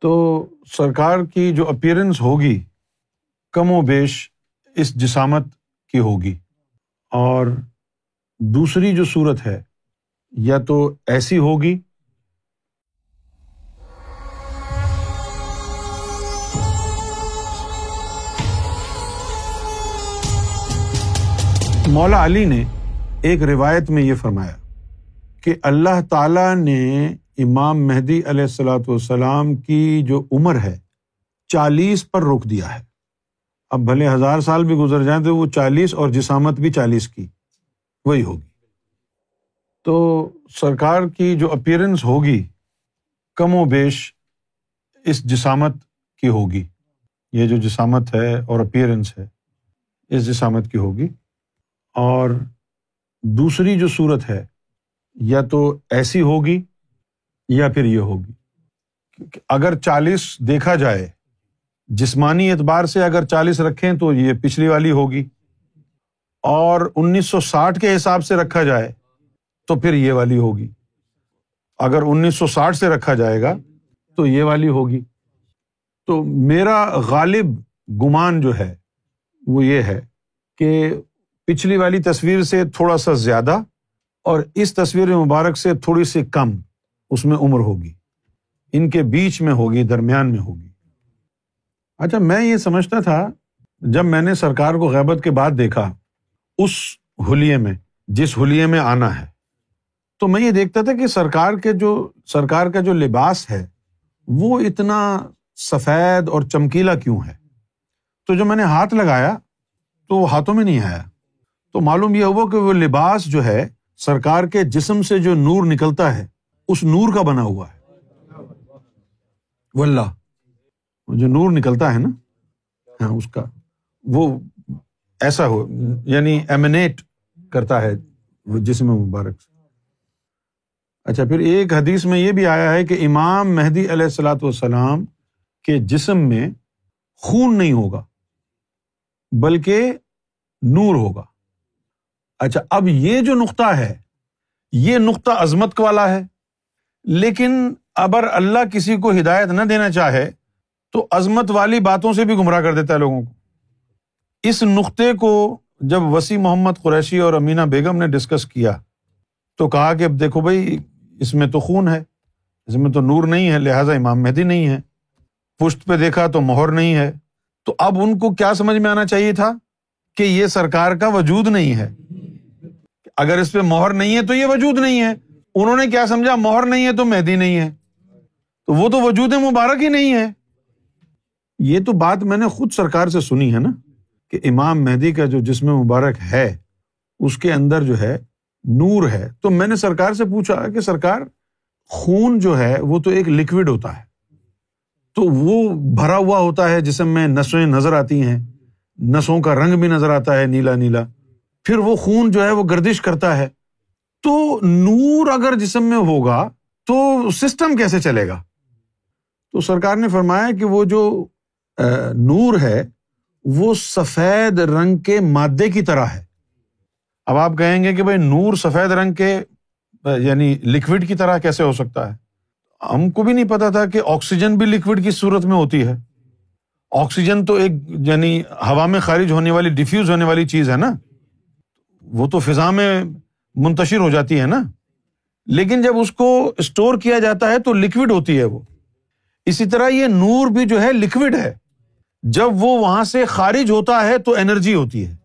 تو سرکار کی جو اپیرنس ہوگی، کم و بیش اس جسامت کی ہوگی۔ اور دوسری جو صورت ہے، یا تو ایسی ہوگی۔ مولا علی نے ایک روایت میں یہ فرمایا کہ اللہ تعالیٰ نے امام مہدی علیہ السلاۃ والسلام کی جو عمر ہے، چالیس پر روک دیا ہے۔ اب بھلے ہزار سال بھی گزر جائیں تو وہ چالیس اور جسامت بھی چالیس کی، وہی ہوگی۔ تو سرکار کی جو اپیرنس ہوگی، کم و بیش اس جسامت کی ہوگی۔ یہ جو جسامت ہے اور اپیرنس ہے، اس جسامت کی ہوگی۔ اور دوسری جو صورت ہے، یا تو ایسی ہوگی یا پھر یہ ہوگی اگر چالیس دیکھا جائے، جسمانی اعتبار سے اگر چالیس رکھیں تو یہ پچھلی والی ہوگی، اور انیس سو ساٹھ کے حساب سے رکھا جائے تو پھر یہ والی ہوگی۔ اگر انیس سو ساٹھ سے رکھا جائے گا تو یہ والی ہوگی۔ تو میرا غالب گمان جو ہے وہ یہ ہے کہ پچھلی والی تصویر سے تھوڑا سا زیادہ اور اس تصویر مبارک سے تھوڑی سی کم۔ اس میں عمر ہوگی، ان کے بیچ میں ہوگی، درمیان میں ہوگی۔ اچھا میں یہ سمجھتا تھا، جب میں نے سرکار کو غیبت کے بعد دیکھا، اس حلیے میں، جس حلیے میں آنا ہے، تو میں یہ دیکھتا تھا کہ سرکار کے جو، سرکار کا جو لباس ہے، وہ اتنا سفید اور چمکیلا کیوں ہے؟ تو جب میں نے ہاتھ لگایا، تو وہ ہاتھوں میں نہیں آیا۔ تو معلوم یہ ہوا کہ وہ لباس جو ہے، سرکار کے جسم سے جو نور نکلتا ہے اس نور کا بنا ہوا ہے۔ اللہ جو نور نکلتا ہے نا ہاں اس کا۔ وہ ایسا ہو یعنی ایمنیٹ کرتا ہے وہ جسم مبارک سے۔ اچھا پھر ایک حدیث میں یہ بھی آیا ہے کہ امام مہدی علیہ السلاۃ والسلام کے جسم میں خون نہیں ہوگا، بلکہ نور ہوگا۔ اچھا اب یہ جو نقطہ ہے، یہ نقطہ عظمت والا ہے۔ لیکن اگر اللہ کسی کو ہدایت نہ دینا چاہے تو عظمت والی باتوں سے بھی گمراہ کر دیتا ہے لوگوں کو۔ اس نقطے کو جب وسیع محمد قریشی اور امینہ بیگم نے ڈسکس کیا تو کہا کہ اب دیکھو بھائی، اس میں تو خون ہے، اس میں تو نور نہیں ہے، لہٰذا امام مہدی نہیں ہے۔ پشت پہ دیکھا تو مہر نہیں ہے۔ تو اب ان کو کیا سمجھ میں آنا چاہیے تھا کہ یہ سرکار کا وجود نہیں ہے۔ اگر اس پہ مہر نہیں ہے تو یہ وجود نہیں ہے۔ انہوں نے کیا سمجھا؟ مہر نہیں ہے تو مہدی نہیں ہے۔ تو وہ تو وجود مبارک ہی نہیں ہے۔ یہ تو بات میں نے خود سرکار سے سنی ہے نا کہ امام مہدی کا جو جسم مبارک ہے، اس کے اندر جو ہے نور ہے۔ تو میں نے سرکار سے پوچھا کہ سرکار، خون جو ہے وہ تو ایک لکوڈ ہوتا ہے۔ تو وہ بھرا ہوا ہوتا ہے، جسم میں نسیں نظر آتی ہیں۔ نسوں کا رنگ بھی نظر آتا ہے، نیلا نیلا۔ پھر وہ خون جو ہے وہ گردش کرتا ہے۔ تو نور اگر جسم میں ہوگا تو سسٹم کیسے چلے گا؟ تو سرکار نے فرمایا کہ وہ جو نور ہے، وہ سفید رنگ کے مادے کی طرح ہے۔ اب آپ کہیں گے کہ بھائی نور سفید رنگ کے یعنی لکوڈ کی طرح کیسے ہو سکتا ہے؟ ہم کو بھی نہیں پتا تھا کہ آکسیجن بھی لکوڈ کی صورت میں ہوتی ہے۔ آکسیجن تو ایک یعنی ہوا میں خارج ہونے والی ڈیفیوز ہونے والی چیز ہے نا۔ وہ تو فضا میں منتشر ہو جاتی ہے نا۔ لیکن جب اس کو اسٹور کیا جاتا ہے تو لکوڈ ہوتی ہے وہ۔ اسی طرح یہ نور بھی جو ہے لکوڈ ہے۔ جب وہ وہاں سے خارج ہوتا ہے تو انرجی ہوتی ہے۔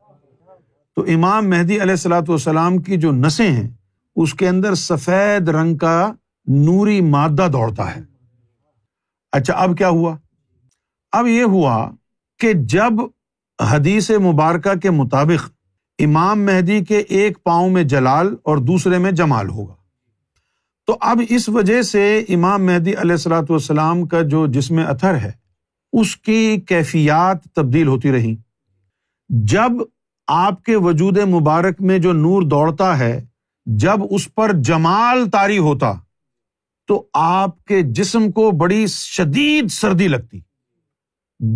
تو امام مہدی علیہ السلاۃ والسلام کی جو نسیں ہیں، اس کے اندر سفید رنگ کا نوری مادہ دوڑتا ہے۔ اچھا اب کیا ہوا؟ اب یہ ہوا کہ جب حدیث مبارکہ کے مطابق امام مہدی کے ایک پاؤں میں جلال اور دوسرے میں جمال ہوگا۔ تو اب اس وجہ سے امام مہدی علیہ السلاۃ والسلام کا جو جسم اتھر ہے، اس کی کیفیات تبدیل ہوتی رہی جب آپ کے وجود مبارک میں جو نور دوڑتا ہے، جب اس پر جمال تاری ہوتا، تو آپ کے جسم کو بڑی شدید سردی لگتی۔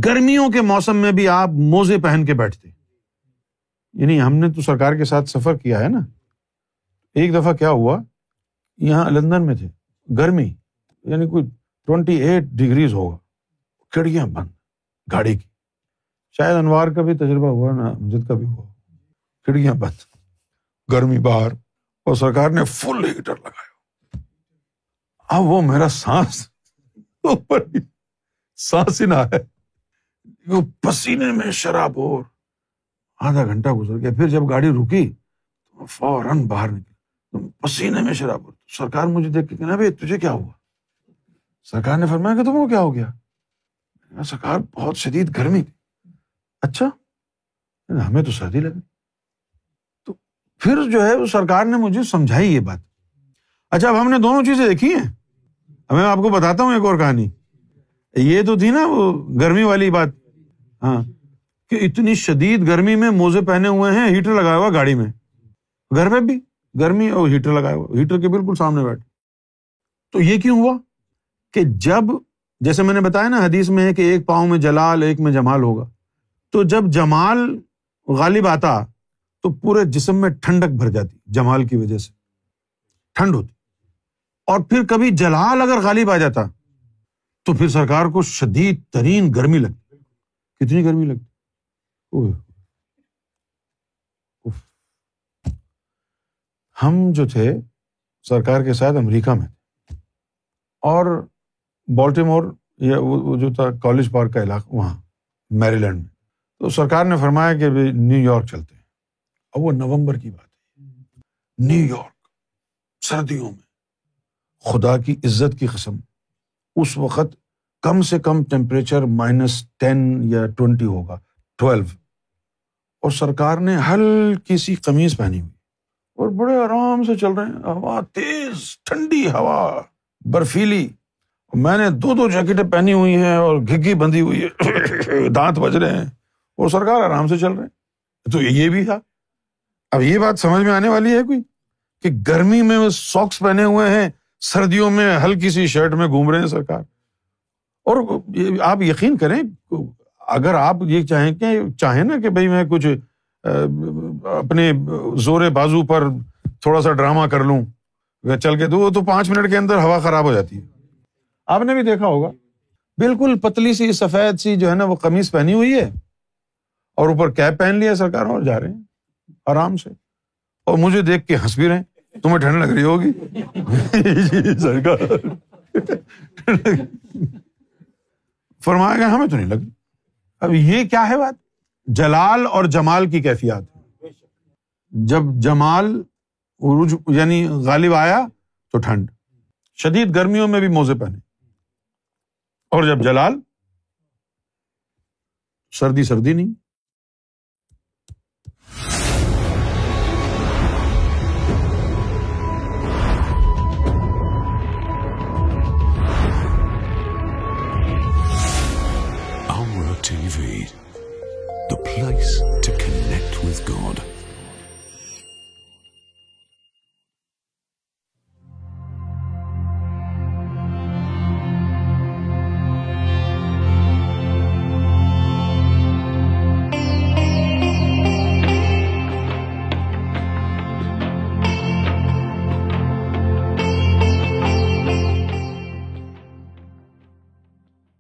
گرمیوں کے موسم میں بھی آپ موزے پہن کے بیٹھتے۔ یعنی ہم نے تو سرکار کے ساتھ سفر کیا ہے نا۔ ایک دفعہ کیا ہوا؟ یہاں لندن میں تھے۔ گرمی یعنی کوئی ٹوینٹی ایٹ ڈگریز ہوگا۔ کھڑکیاں بند۔ گاڑی کی۔ شاید انوار کا بھی تجربہ ہوا نا امجد کا بھی ہوا۔ کھڑکیاں بند۔ گرمی باہر اور سرکار نے فل ہیٹر لگایا۔ اب وہ میرا سانس سانس ہی نہ ہے وہ پسینے میں شراب اور آدھا گھنٹہ گزر گیا، پھر جب گاڑی رکی تو فوراً باہر نکل پسینے میں شراب سرکار مجھے دیکھ کے کہنا بھائی، تجھے کیا ہوا؟ سرکار نے فرمایا کہ تم کو کیا ہو گیا؟ سرکار بہت شدید گرمی تھی۔ اچھا؟ یعنی ہمیں تو سردی لگی۔ تو پھر جو ہے، وہ سرکار نے مجھے سمجھائی یہ بات۔ اچھا اب ہم نے دونوں چیزیں دیکھی ہیں۔ اب میں آپ کو بتاتا ہوں ایک اور کہانی۔ یہ تو تھی نا وہ گرمی والی بات۔ ہاں۔ کہ اتنی شدید گرمی میں موزے پہنے ہوئے ہیں، ہیٹر لگایا ہوا گاڑی میں۔ گھر پہ بھی گرمی اور ہیٹر لگایا ہوا، ہیٹر کے بالکل سامنے بیٹھے تو یہ کیوں ہوا؟ کہ جب، جیسے میں نے بتایا نا حدیث میں ہے کہ ایک پاؤں میں جلال، ایک میں جمال ہوگا۔ تو جب جمال غالب آتا، تو پورے جسم میں ٹھنڈک بھر جاتی، جمال کی وجہ سے۔ ٹھنڈ ہوتی۔ اور پھر کبھی جلال اگر غالب آ جاتا، تو پھر سرکار کو شدید ترین گرمی لگتی۔ کتنی گرمی لگتی؟ ہم جو تھے، سرکار کے ساتھ امریکہ میں اور بالٹیمور یا وہ جو تھا، کالج پارک کا علاقہ وہاں میری لینڈ میں۔ تو سرکار نے فرمایا کہ نیو یارک چلتے ہیں۔ اب وہ نومبر کی بات ہے۔ نیو یارک، سردیوں میں۔ خدا کی عزت کی قسم، اس وقت کم سے کم ٹیمپریچر مائنس ٹین یا ٹوینٹی ہوگا ٹویلو اور سرکار نے ہلکی سی قمیض پہنی ہوئی اور بڑے آرام سے چل رہے ہیں۔ ہوا تیز، ٹھنڈی ہوا، برفیلی۔ میں نے دو دو جیکٹیں پہنی ہوئی ہیں اور گھگی بندھی ہوئی ہے۔ دانت بج رہے ہیں اور سرکار آرام سے چل رہے ہیں۔ تو یہ بھی تھا۔ اب یہ بات سمجھ میں آنے والی ہے کوئی؟ کہ گرمی میں وہ ساکس پہنے ہوئے ہیں، سردیوں میں ہلکی سی شرٹ میں گھوم رہے ہیں سرکار۔ اور آپ یقین کریں اگر آپ یہ چاہیں کہ چاہیں نا کہ بھائی میں کچھ اپنے زور بازو پر تھوڑا سا ڈرامہ کر لوں چل کے تو وہ تو پانچ منٹ کے اندر ہوا خراب ہو جاتی ہے۔ آپ نے بھی دیکھا ہوگا۔ بالکل پتلی سی، سفید سی جو ہے نا، وہ قمیض پہنی ہوئی ہے۔ اور اوپر کیپ پہن لیا سرکار اور جا رہے ہیں، آرام سے۔ اور مجھے دیکھ کے ہنس بھی رہے تمہیں ٹھنڈ لگ رہی ہوگی۔ جی، جی، سرکار۔ فرمایا گیا، ہمیں تو نہیں لگی۔ اب یہ کیا ہے بات؟ جلال اور جمال کی کیفیات جب جمال یعنی غالب آیا تو ٹھنڈ۔ شدید گرمیوں میں بھی موزے پہنے۔ اور جب جلال، سردی سردی نہیں۔ وی دا فلائس چکن لیگ تھس گانڈ